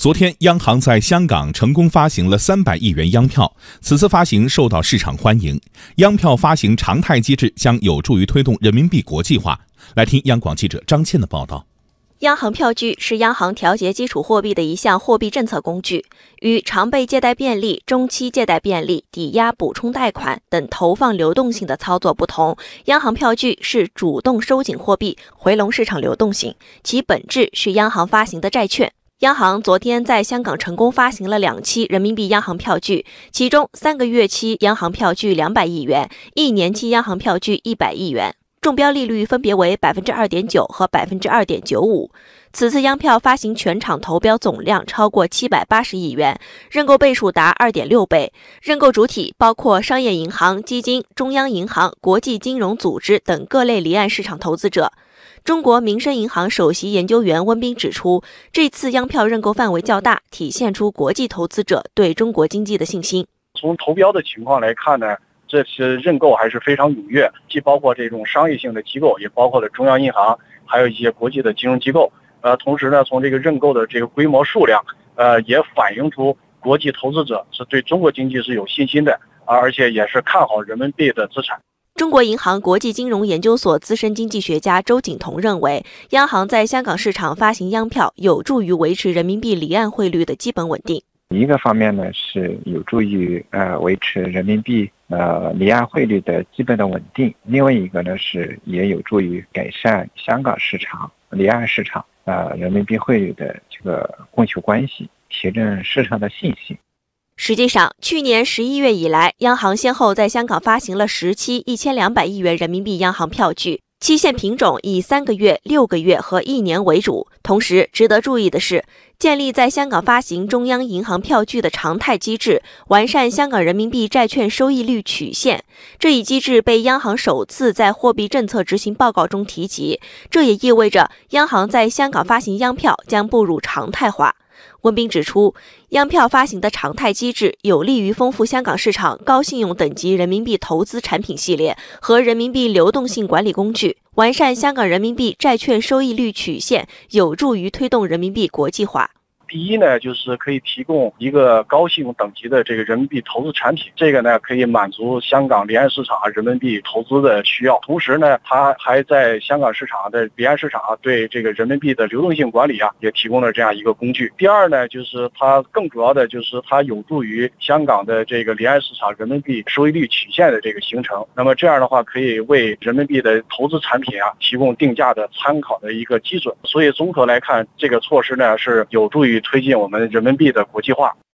昨天，央行在香港成功发行了三百亿元央票，此次发行受到市场欢迎。央票发行常态机制将有助于推动人民币国际化。来听央广记者张倩的报道。央行票据是央行调节基础货币的一项货币政策工具，与常备借贷便利、中期借贷便利、抵押补充贷款等投放流动性的操作不同，央行票据是主动收紧货币、回笼市场流动性，其本质是央行发行的债券。央行昨天在香港成功发行了两期人民币央行票据，其中三个月期央行票据两百亿元，一年期央行票据一百亿元，中标利率分别为百分之二点九和百分之二点九五。此次央票发行全场投标总量超过七百八十亿元，认购倍数达二点六倍，认购主体包括商业银行、基金、中央银行、国际金融组织等各类离岸市场投资者。中国民生银行首席研究员温彬指出，这次央票认购范围较大，体现出国际投资者对中国经济的信心。从投标的情况来看呢，这次认购还是非常踊跃，既包括这种商业性的机构，也包括了中央银行，还有一些国际的金融机构。呃，同时呢，从这个认购的这个规模数量，呃，也反映出国际投资者是对中国经济是有信心的，而且也是看好人民币的资产。中国银行国际金融研究所资深经济学家周景彤认为，央行在香港市场发行央票，有助于维持人民币离岸汇率的基本稳定。一个方面呢，是有助于呃维持人民币呃离岸汇率的基本的稳定；另外一个呢，是也有助于改善香港市场离岸市场呃人民币汇率的这个供求关系，提振市场的信心。实际上，去年十一月以来，央行先后在香港发行了十期一千两百亿元人民币央行票据，期限品种以三个月、六个月和一年为主。同时，值得注意的是，建立在香港发行中央银行票据的常态机制，完善香港人民币债券收益率曲线这一机制被央行首次在货币政策执行报告中提及。这也意味着，央行在香港发行央票将步入常态化。温彬指出，央票发行的常态机制有利于丰富香港市场高信用等级人民币投资产品系列和人民币流动性管理工具，完善香港人民币债券收益率曲线，有助于推动人民币国际化。第一呢，就是可以提供一个高信用等级的这个人民币投资产品，这个呢可以满足香港离岸市场人民币投资的需要。同时呢，它还在香港市场的离岸市场对这个人民币的流动性管理啊，也提供了这样一个工具。第二呢，就是它更主要的就是它有助于香港的这个离岸市场人民币收益率曲线的这个形成。那么这样的话，可以为人民币的投资产品啊提供定价的参考的一个基准。所以综合来看，这个措施呢是有助于。推进我们人民币的国际化。